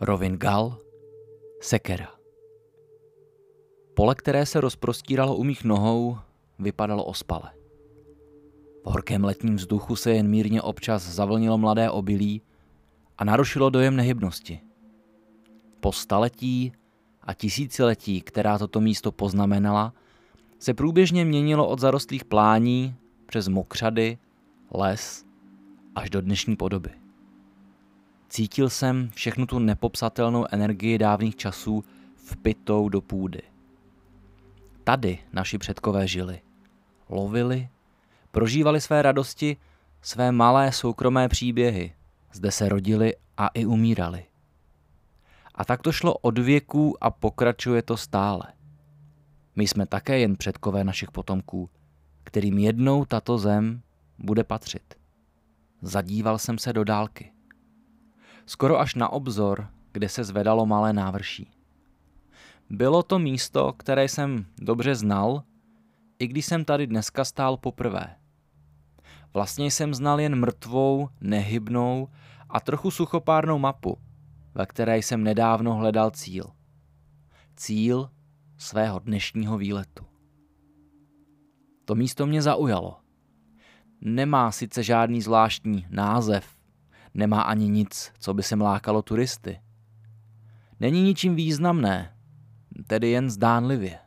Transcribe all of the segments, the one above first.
Rovingal, sekera. Pole, které se rozprostíralo u mých nohou, vypadalo ospale. V horkém letním vzduchu se jen mírně občas zavlnilo mladé obilí a narušilo dojem nehybnosti. Po staletí a tisíciletí, která toto místo poznamenala, se průběžně měnilo od zarostlých plání přes mokřady, les až do dnešní podoby. Cítil jsem všechnu tu nepopsatelnou energii dávných časů vpitou do půdy. Tady naši předkové žili. Lovili, prožívali své radosti, své malé soukromé příběhy. Zde se rodili a i umírali. A tak to šlo od věků a pokračuje to stále. My jsme také jen předkové našich potomků, kterým jednou tato zem bude patřit. Zadíval jsem se do dálky. Skoro až na obzor, kde se zvedalo malé návrší. Bylo to místo, které jsem dobře znal, i když jsem tady dneska stál poprvé. Vlastně jsem znal jen mrtvou, nehybnou a trochu suchopárnou mapu, ve které jsem nedávno hledal cíl. Cíl svého dnešního výletu. To místo mě zaujalo. Nemá sice žádný zvláštní název, nemá ani nic, co by se mlákalo turisty. Není ničím významné, tedy jen zdánlivě.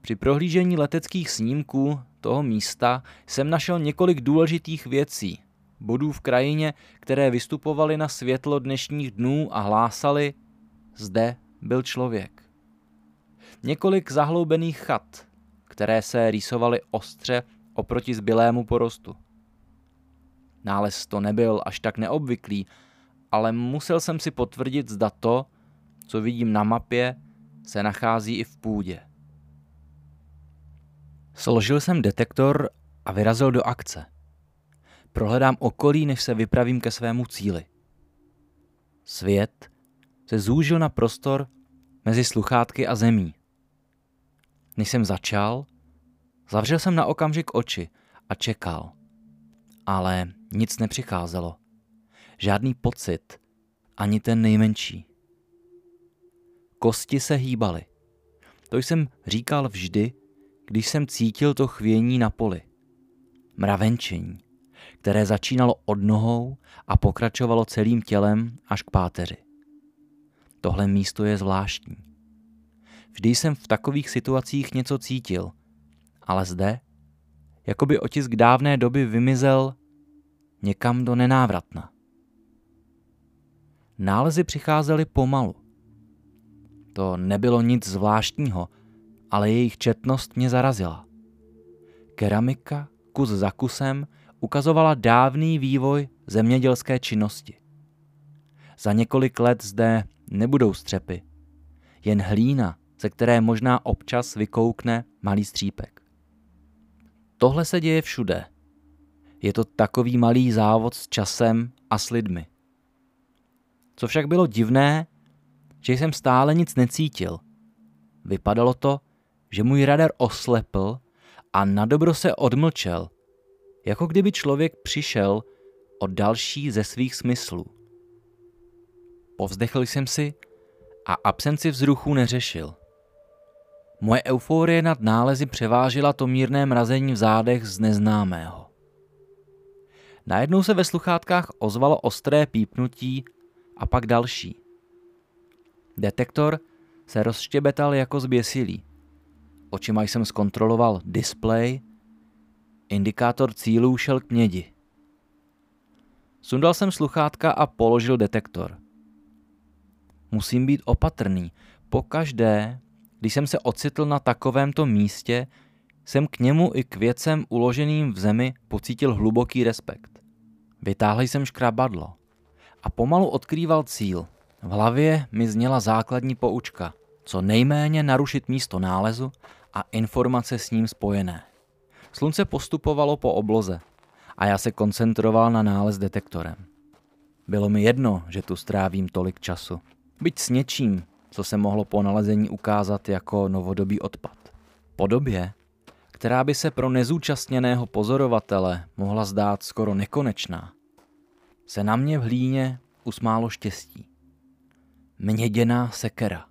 Při prohlížení leteckých snímků toho místa jsem našel několik důležitých věcí, bodů v krajině, které vystupovaly na světlo dnešních dnů a hlásali, zde byl člověk. Několik zahloubených chat, které se rýsovaly ostře oproti zbylému porostu. Nález to nebyl až tak neobvyklý, ale musel jsem si potvrdit, zda to, co vidím na mapě, se nachází i v půdě. Složil jsem detektor a vyrazil do akce. Prohledám okolí, než se vypravím ke svému cíli. Svět se zúžil na prostor mezi sluchátky a zemí. Než jsem začal, zavřel jsem na okamžik oči a čekal. Ale nic nepřicházelo. Žádný pocit, ani ten nejmenší. Kosti se hýbaly. To jsem říkal vždy, když jsem cítil to chvění na poli. Mravenčení, které začínalo od nohou a pokračovalo celým tělem až k páteři. Tohle místo je zvláštní. Vždy jsem v takových situacích něco cítil, ale zde, jako by otisk dávné doby vymizel někam do nenávratna. Nálezy přicházely pomalu. To nebylo nic zvláštního, ale jejich četnost mě zarazila. Keramika, kus za kusem, ukazovala dávný vývoj zemědělské činnosti. Za několik let zde nebudou střepy, jen hlína, ze které možná občas vykoukne malý střípek. Tohle se děje všude. Je to takový malý závod s časem a s lidmi. Co však bylo divné, že jsem stále nic necítil. Vypadalo to, že můj radar oslepl a na dobro se odmlčel, jako kdyby člověk přišel o další ze svých smyslů. Povzdechl jsem si a absenci vzruchu neřešil. Moje euforie nad nálezy převážila to mírné mrazení v zádech z neznámého. Najednou se ve sluchátkách ozvalo ostré pípnutí a pak další. Detektor se rozštěbetal jako zběsilý. Očima jsem zkontroloval display, indikátor cílů šel k mědi. Sundal jsem sluchátka a položil detektor. Musím být opatrný. Pokaždé, když jsem se ocitl na takovémto místě, jsem k němu i k věcem uloženým v zemi pocítil hluboký respekt. Vytáhl jsem škrabadlo a pomalu odkrýval cíl. V hlavě mi zněla základní poučka. Co nejméně narušit místo nálezu a informace s ním spojené. Slunce postupovalo po obloze a já se koncentroval na nález detektorem. Bylo mi jedno, že tu strávím tolik času. Byť s něčím, co se mohlo po nalezení ukázat jako novodobý odpad. Po době, která by se pro nezúčastněného pozorovatele mohla zdát skoro nekonečná, se na mě v hlíně usmálo štěstí. Měděná sekera.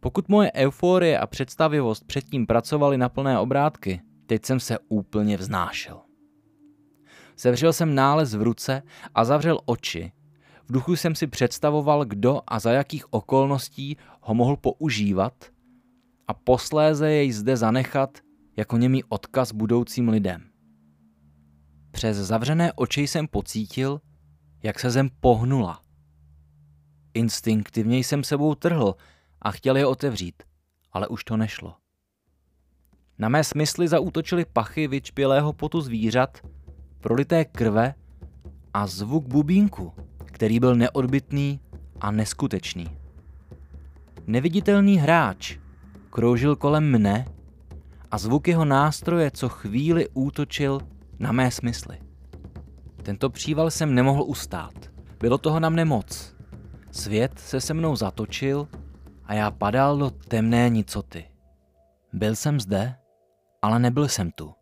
Pokud moje euforie a představivost předtím pracovaly na plné obrátky, teď jsem se úplně vznášel. Sevřel jsem nález v ruce a zavřel oči. V duchu jsem si představoval, kdo a za jakých okolností ho mohl používat a posléze jej zde zanechat jako němý odkaz budoucím lidem. Přes zavřené oči jsem pocítil, jak se zem pohnula. Instinktivně jsem sebou trhl a chtěl je otevřít, ale už to nešlo. Na mé smysly zaútočily pachy vyčpělého potu zvířat, prolité krve a zvuk bubínku, který byl neodbitný a neskutečný. Neviditelný hráč kroužil kolem mne a zvuk jeho nástroje co chvíli útočil na mé smysly. Tento příval jsem nemohl ustát. Bylo toho na mne moc. Svět se se mnou zatočil a já padal do temné nicoty. Byl jsem zde, ale nebyl jsem tu.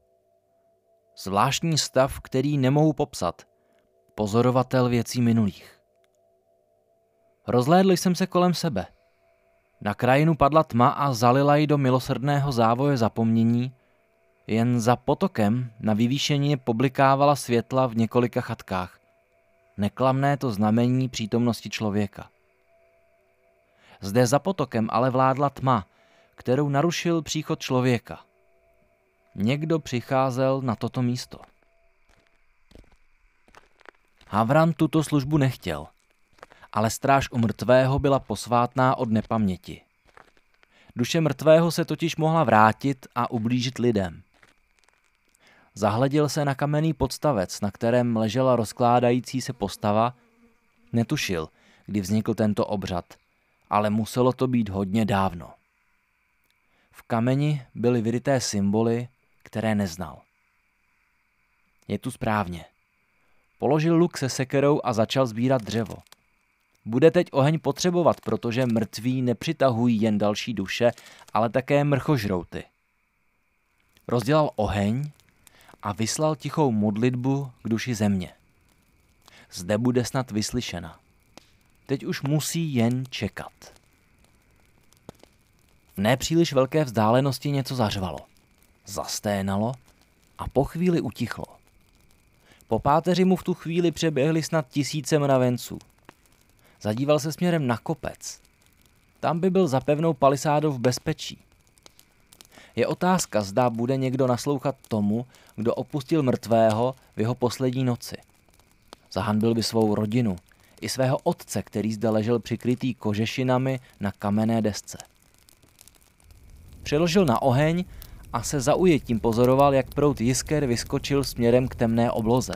Zvláštní stav, který nemohu popsat. Pozorovatel věcí minulých. Rozhlédl jsem se kolem sebe. Na krajinu padla tma a zalila ji do milosrdného závoje zapomnění, jen za potokem na vyvýšení poblikávala světla v několika chatkách. Neklamné to znamení přítomnosti člověka. Zde za potokem ale vládla tma, kterou narušil příchod člověka. Někdo přicházel na toto místo. Havran tuto službu nechtěl, ale stráž u mrtvého byla posvátná od nepaměti. Duše mrtvého se totiž mohla vrátit a ublížit lidem. Zahleděl se na kamenný podstavec, na kterém ležela rozkládající se postava. Netušil, kdy vznikl tento obřad, ale muselo to být hodně dávno. V kameni byly vyryté symboly, které neznal. Je tu správně. Položil luk se sekerou a začal sbírat dřevo. Bude teď oheň potřebovat, protože mrtví nepřitahují jen další duše, ale také mrchožrouty. Rozdělal oheň a vyslal tichou modlitbu k duši země. Zde bude snad vyslyšena. Teď už musí jen čekat. V nepříliš velké vzdálenosti něco zařvalo. Zasténalo a po chvíli utichlo. Po páteři mu v tu chvíli přeběhly snad tisíce mravenců. Zadíval se směrem na kopec. Tam by byl za pevnou palisádou v bezpečí. Je otázka, zda bude někdo naslouchat tomu, kdo opustil mrtvého v jeho poslední noci. Zahanbil by svou rodinu, i svého otce, který zde ležel přikrytý kožešinami na kamenné desce. Přeložil na oheň a se zaujetím pozoroval, jak prout jisker vyskočil směrem k temné obloze.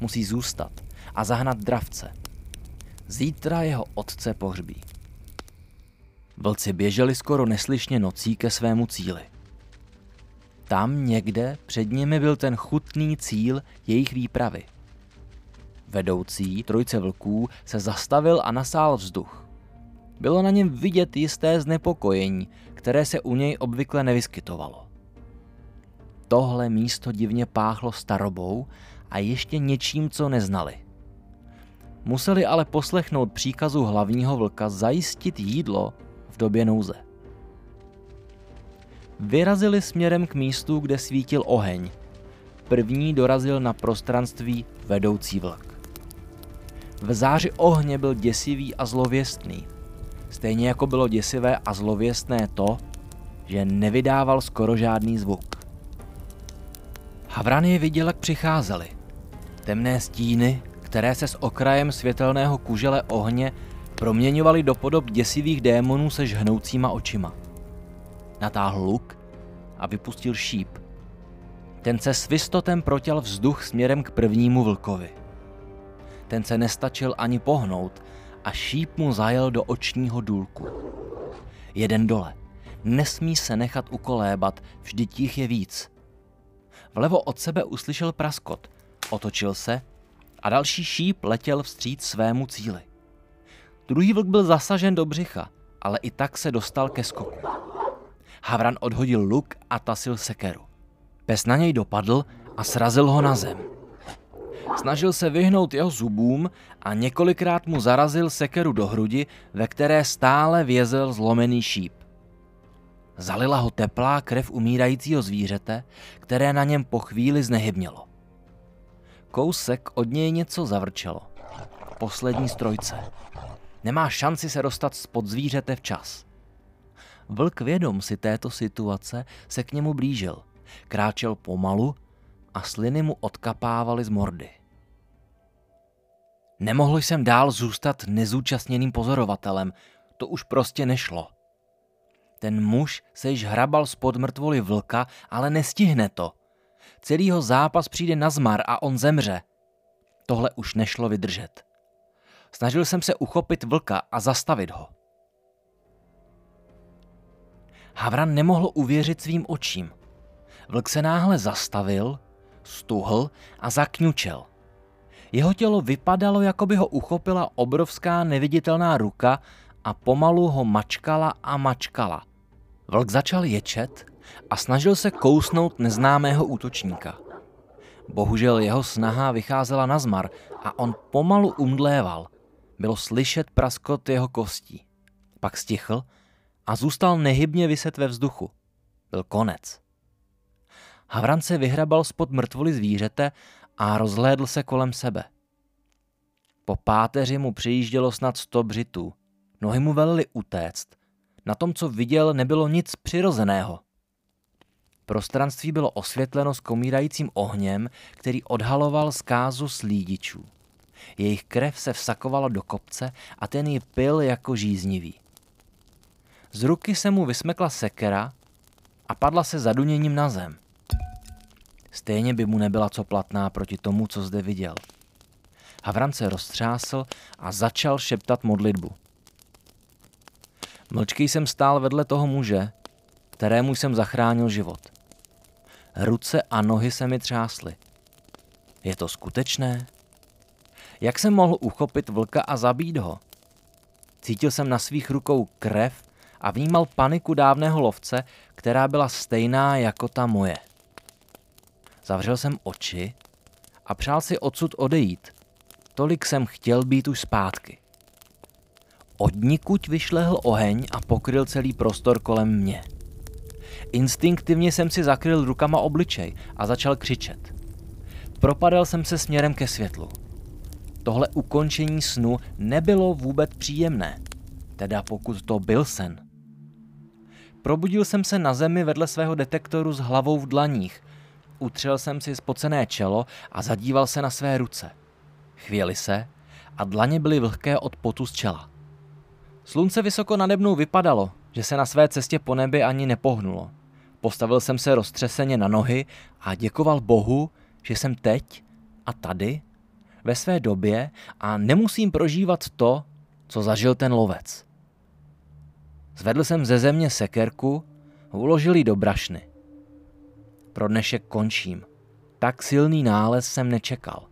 Musí zůstat a zahnat dravce. Zítra jeho otce pohřbí. Vlci běželi skoro neslyšně nocí ke svému cíli. Tam někde před nimi byl ten chutný cíl jejich výpravy. Vedoucí trojce vlků se zastavil a nasál vzduch. Bylo na něm vidět jisté znepokojení, které se u něj obvykle nevyskytovalo. Tohle místo divně páchlo starobou a ještě něčím, co neznali. Museli ale poslechnout příkazu hlavního vlka zajistit jídlo době nouze. Vyrazili směrem k místu, kde svítil oheň. První dorazil na prostranství vedoucí vlk. V záři ohně byl děsivý a zlověstný. Stejně jako bylo děsivé a zlověstné to, že nevydával skoro žádný zvuk. Havran je viděl, jak přicházeli. Temné stíny, které se s okrajem světelného kužele ohně proměňovali do podob děsivých démonů se žhnoucíma očima. Natáhl luk a vypustil šíp. Ten se svistotem protěl vzduch směrem k prvnímu vlkovi. Ten se nestačil ani pohnout a šíp mu zajel do očního důlku. Jeden dole. Nesmí se nechat ukolébat, vždyť jich je víc. Vlevo od sebe uslyšel praskot, otočil se a další šíp letěl vstříc svému cíli. Druhý vlk byl zasažen do břicha, ale i tak se dostal ke skoku. Havran odhodil luk a tasil sekeru. Pes na něj dopadl a srazil ho na zem. Snažil se vyhnout jeho zubům a několikrát mu zarazil sekeru do hrudi, ve které stále vězel zlomený šíp. Zalila ho teplá krev umírajícího zvířete, které na něm po chvíli znehybnělo. Kousek od něj něco zavrčelo. Poslední strojce. Nemá šanci se dostat spod zvířete včas. Vlk vědom si této situace se k němu blížil. Kráčel pomalu a sliny mu odkapávaly z mordy. Nemohl jsem dál zůstat nezúčastněným pozorovatelem, to už prostě nešlo. Ten muž se již hrabal spod mrtvoly vlka, ale nestihne to. Celýho zápas přijde na zmar a on zemře. Tohle už nešlo vydržet. Snažil jsem se uchopit vlka a zastavit ho. Havran nemohl uvěřit svým očím. Vlk se náhle zastavil, stuhl a zakňučel. Jeho tělo vypadalo, jako by ho uchopila obrovská neviditelná ruka a pomalu ho mačkala a mačkala. Vlk začal ječet a snažil se kousnout neznámého útočníka. Bohužel jeho snaha vycházela na zmar a on pomalu umdléval. Bylo slyšet praskot jeho kostí. Pak stichl a zůstal nehybně vyset ve vzduchu. Byl konec. Havran se vyhrabal spod mrtvoly zvířete a rozhlédl se kolem sebe. Po páteři mu přijíždělo snad sto břitů. Nohy mu velily utéct. Na tom, co viděl, nebylo nic přirozeného. Prostranství bylo osvětleno s komírajícím ohněm, který odhaloval zkázu slídičů. Jejich krev se vsakovala do kopce a ten ji pil jako žíznivý. Z ruky se mu vysmekla sekera a padla se zaduněním na zem. Stejně by mu nebyla co platná proti tomu, co zde viděl. Havran se roztřásl a začal šeptat modlitbu. Mlčky jsem stál vedle toho muže, kterému jsem zachránil život. Ruce a nohy se mi třásly. Je to skutečné? Jak jsem mohl uchopit vlka a zabít ho? Cítil jsem na svých rukou krev a vnímal paniku dávného lovce, která byla stejná jako ta moje. Zavřel jsem oči a přál si odsud odejít. Tolik jsem chtěl být už zpátky. Od nikuť vyšlehl oheň a pokryl celý prostor kolem mě. Instinktivně jsem si zakryl rukama obličej a začal křičet. Propadal jsem se směrem ke světlu. Tohle ukončení snu nebylo vůbec příjemné, teda pokud to byl sen. Probudil jsem se na zemi vedle svého detektoru s hlavou v dlaních. Utřel jsem si spocené čelo a zadíval se na své ruce. Chvěli se a dlaně byly vlhké od potu z čela. Slunce vysoko nade mnou vypadalo, že se na své cestě po nebi ani nepohnulo. Postavil jsem se roztřeseně na nohy a děkoval Bohu, že jsem teď a tady, ve své době a nemusím prožívat to, co zažil ten lovec. Zvedl jsem ze země sekerku, uložil ji do brašny. Pro dnešek končím. Tak silný nález jsem nečekal.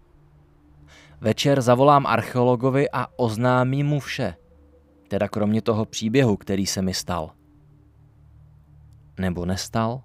Večer zavolám archeologovi a oznámím mu vše. Teda kromě toho příběhu, který se mi stal. Nebo nestal?